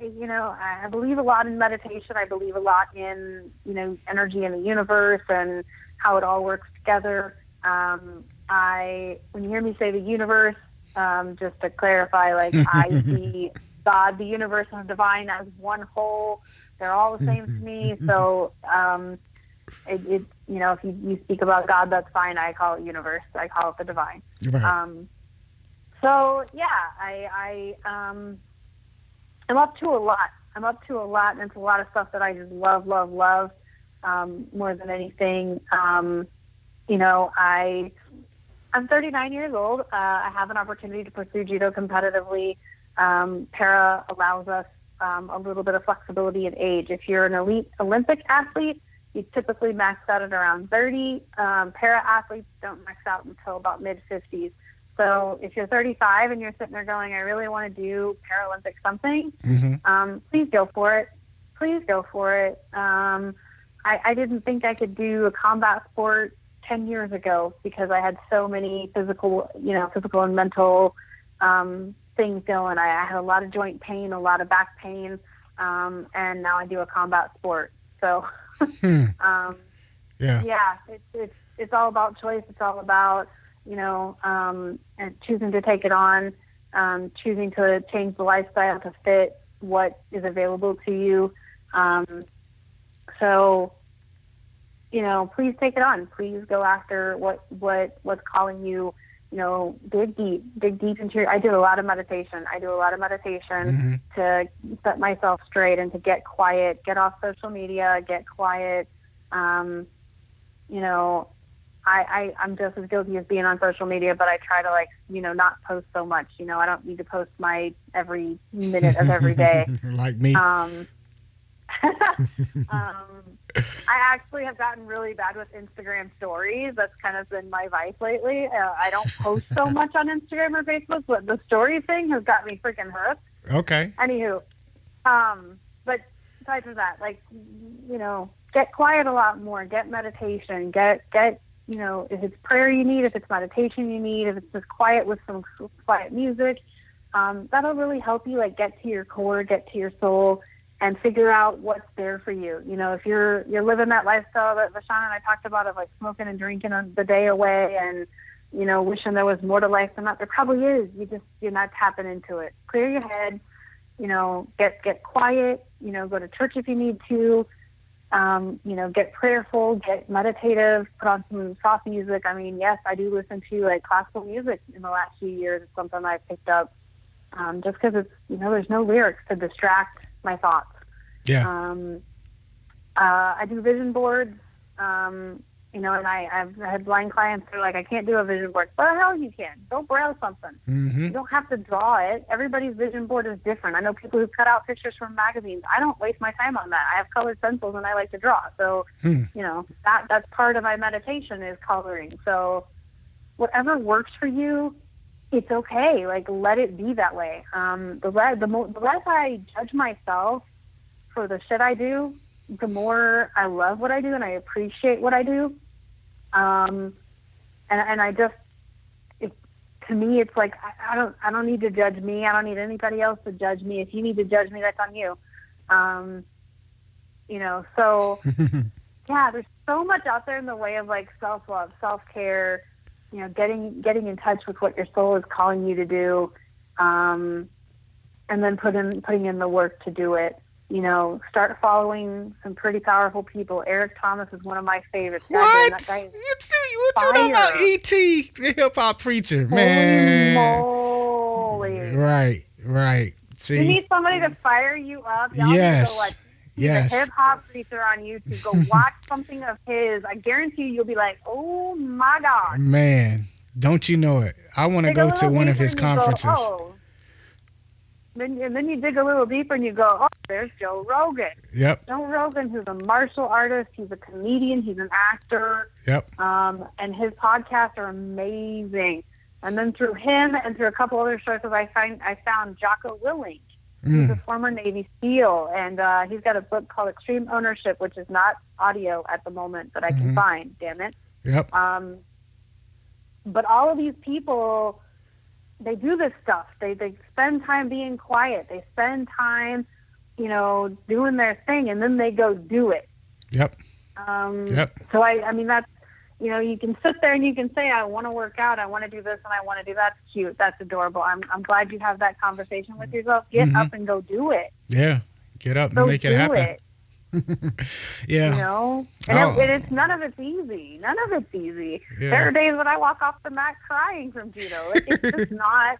you know, I believe a lot in meditation. I believe a lot in, you know, energy in the universe and how it all works together. Um, I, when you hear me say the universe, um, just to clarify, like I see God, the universe, and the divine as one whole. They're all the same to me. So, um, it, it, you know, if you, you speak about God, that's fine. I call it universe. I call it the divine. Right. Um, so yeah, I, I, um, I'm up to a lot. I'm up to a lot, and it's a lot of stuff that I just love, love, love um, more than anything. Um, you know, I I'm 39 years old. Uh, I have an opportunity to pursue judo competitively. Um, para allows us um, a little bit of flexibility in age. If you're an elite Olympic athlete, you typically max out at around 30. Um, para athletes don't max out until about mid 50s. So if you're 35 and you're sitting there going, I really want to do Paralympic something, hmm um, please go for it. Please go for it. Um, I, I didn't think I could do a combat sport 10 years ago because I had so many physical, you know, physical and mental um, things going. I, I had a lot of joint pain, a lot of back pain, um, and now I do a combat sport. So, Hmm. um, Yeah. yeah, it's it's it's all about choice. It's all about you know um, and choosing to take it on, um, choosing to change the lifestyle to fit what is available to you. Um, so, you know, please take it on. Please go after what what what's calling you. You know, dig deep, dig deep into your. I do a lot of meditation. I do a lot of meditation Mhm. to set myself straight and to get quiet, get off social media, get quiet. Um, you know, I, I I'm just as guilty as being on social media, but I try to like you know not post so much. You know, I don't need to post my every minute of every day. like me. Um, um, I actually have gotten really bad with Instagram stories. That's kind of been my vice lately. Uh, I don't post so much on Instagram or Facebook, but the story thing has got me freaking hooked. okay. Anywho, um, but besides that, like you know, get quiet a lot more. Get meditation. Get get you know, if it's prayer you need, if it's meditation you need, if it's just quiet with some quiet music, um, that'll really help you like get to your core, get to your soul, and figure out what's there for you. You know, if you're you're living that lifestyle that Vashana and I talked about of like smoking and drinking on the day away and you know, wishing there was more to life than that. There probably is. You just you're not tapping into it. Clear your head, you know, get get quiet, you know, go to church if you need to. Um, you know, get prayerful, get meditative, put on some soft music. I mean, yes, I do listen to like classical music in the last few years. It's something I've picked up um, just because it's you know there's no lyrics to distract my thoughts. Yeah. Um, uh, I do vision boards. Um, you know, and I, I've had blind clients who are like, I can't do a vision board. Well, hell, you can. Go browse something. hmm You don't have to draw it. Everybody's vision board is different. I know people who cut out pictures from magazines. I don't waste my time on that. I have colored pencils and I like to draw. So, Hmm. you know, that that's part of my meditation is coloring. So, whatever works for you, it's okay. Like let it be that way. Um, the less the, mo- the less I judge myself for the shit I do, the more I love what I do and I appreciate what I do. Um, and and I just it, to me it's like I, I don't I don't need to judge me. I don't need anybody else to judge me. If you need to judge me, that's on you. Um, you know, so yeah, there's so much out there in the way of like self love, self care, you know, getting getting in touch with what your soul is calling you to do, um, and then put in putting in the work to do it. You know, start following some pretty powerful people. Eric Thomas is one of my favorites. What? that guy you, what you know about. E.T., the hip hop preacher? Man. Holy moly. Right, right. See? You need somebody to fire you up. Y'all Yes. Need to, like, Yes. Hip hop preacher on YouTube. Go watch something of his. I guarantee you, you'll be like, oh my god. Man, don't you know it? I want to go to one of his you go, conferences. oh. Then, and then you dig a little deeper and you go, oh, there's Joe Rogan. Yep, Joe Rogan, who's a martial artist, he's a comedian, he's an actor, yep. um, and his podcasts are amazing. And then through him and through a couple other sources, I find I found Jocko Willink. He's a Mm, former Navy SEAL, and uh, he's got a book called Extreme Ownership, which is not audio at the moment, that I can Mhm. find. Damn it! yep. Um, but all of these people, they do this stuff. They they spend time being quiet. They spend time, you know, doing their thing, and then they go do it. Yep. Um, Yep. So I, I mean, that's you know, you can sit there and you can say, I want to work out, I want to do this, and I want to do that. That's cute. That's adorable. I'm I'm glad you have that conversation with yourself. Get Mhm. up and go do it. Yeah. Get up and Go make it happen. it. Yeah. You know, and Oh. it, it, it's none of it's easy. None of it's easy. Yeah. There are days when I walk off the mat crying from judo. It, it's just not.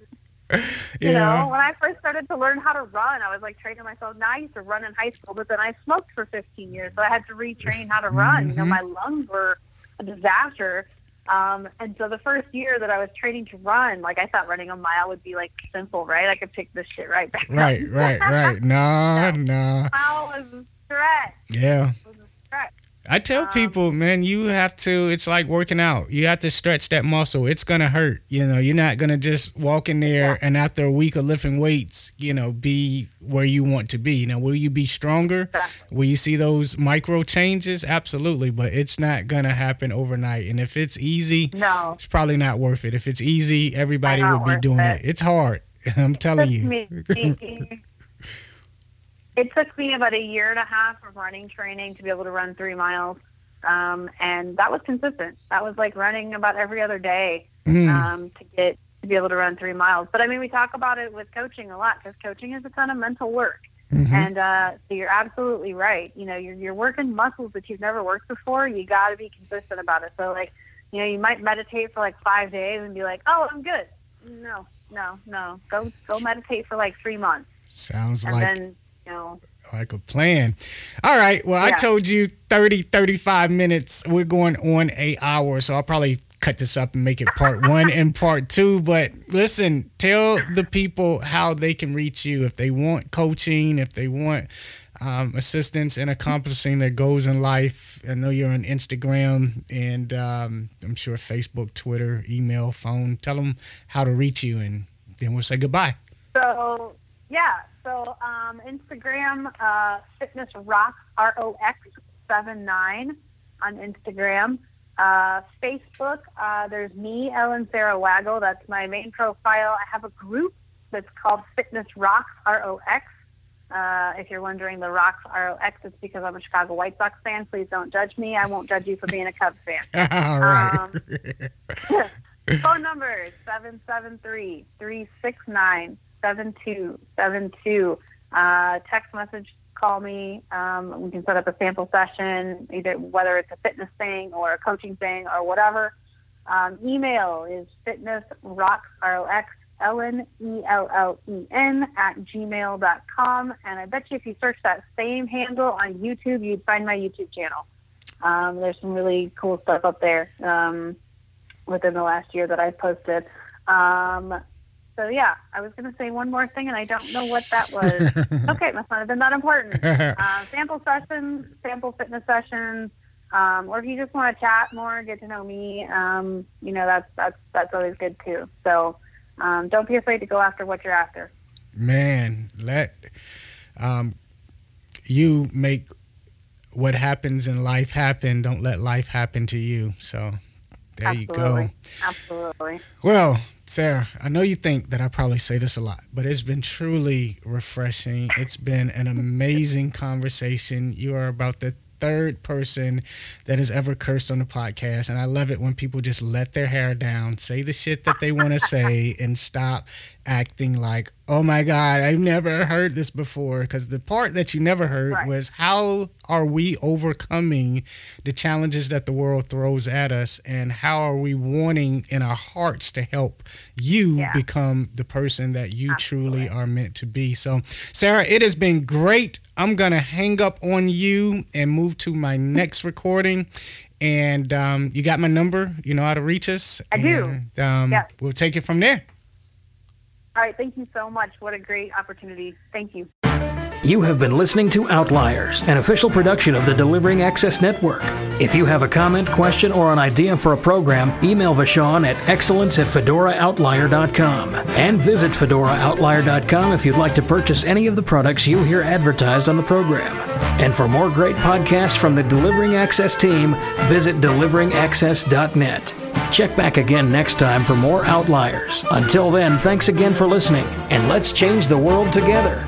You yeah. know, when I first started to learn how to run, I was like training myself. Now I used to run in high school, but then I smoked for 15 years, so I had to retrain how to run. You know, my lungs were a disaster. Um, and so the first year that I was training to run, like I thought running a mile would be like simple, right? I could pick this shit right back up. Right, right, right. No, no. mile was a stretch. Yeah. It was. I tell Um, people, man, you have to. It's like working out. You have to stretch that muscle. It's gonna hurt. You know, you're not gonna just walk in there Yeah. and after a week of lifting weights, you know, be where you want to be. Now, will you be stronger? Exactly. Will you see those micro changes? Absolutely, but it's not gonna happen overnight. And if it's easy, No. it's probably not worth it. If it's easy, everybody would be doing it. it. It's hard. I'm telling you. it took me about a year and a half of running training to be able to run three miles. Um, and that was consistent. That was like running about every other day Mm. um, to get to be able to run three miles. But i mean we talk about it with coaching a lot because coaching is a ton of mental work. Mhm. and uh, so you're absolutely right. You know you're, you're working muscles that you've never worked before. You got to be consistent about it. So like you know you might meditate for like five days and be like oh i'm good. No no no. Go go meditate for like three months. Sounds and like then know like a plan. All right. Well, I told you 30, 35 minutes. We're going on a hour, so I'll probably cut this up and make it part one and part two. But listen, tell the people how they can reach you if they want coaching, if they want um, assistance in accomplishing their goals in life. I know you're on Instagram and um, I'm sure Facebook, Twitter, email, phone. Tell them how to reach you, and then we'll say goodbye. So yeah, so um, Instagram, uh, Fitness Rocks R O X seven nine on Instagram. Uh, Facebook, uh, there's me, Ellen Sarah Waggle. That's my main profile. I have a group that's called Fitness Rocks R O X. Uh, if you're wondering, the Rocks R O X, it's because I'm a Chicago White Sox fan. Please don't judge me. I won't judge you for being a Cubs fan. All right. Um, Phone number is 773-369-7272. Uh, text message, call me. Um, we can set up a sample session, either whether it's a fitness thing or a coaching thing or whatever. Um, email is fitnessrocks, R-O-X, Ellen, E-L-L-E-N, at gmail.com. And I bet you if you search that same handle on YouTube, you'd find my YouTube channel. Um, there's some really cool stuff up there. Um, within the last year that I've posted. Um, so yeah, I was going to say one more thing, and I don't know what that was. okay, it must not have been that important. Uh, sample sessions, sample fitness sessions, um, or if you just want to chat more, get to know me, um, you know that's that's that's always good too. So um, don't be afraid to go after what you're after. man let um you make what happens in life happen don't let life happen to you so there you go. Absolutely. well sarah i know you think that i probably say this a lot but it's been truly refreshing. It's been an amazing conversation. You are about the third person that has ever cursed on the podcast and i love it when people just let their hair down say the shit that they want to say and stop acting like oh my god i've never heard this before because the part that you never heard Right. was how are we overcoming the challenges that the world throws at us and how are we wanting in our hearts to help you Yeah. become the person that you truly are meant to be so sarah it has been great i'm gonna hang up on you and move to my next recording and um, you got my number you know how to reach us I do. um, Yes. we'll take it from there All right, thank you so much. What a great opportunity. Thank you. You have been listening to Outliers, an official production of the Delivering Access Network. If you have a comment, question, or an idea for a program, email Vashon at excellence at fedoraoutlier.com. And visit fedoraoutlier.com if you'd like to purchase any of the products you hear advertised on the program. And for more great podcasts from the Delivering Access team, visit deliveringaccess.net. Check back again next time for more Outliers. Until then, thanks again for listening, and let's change the world together.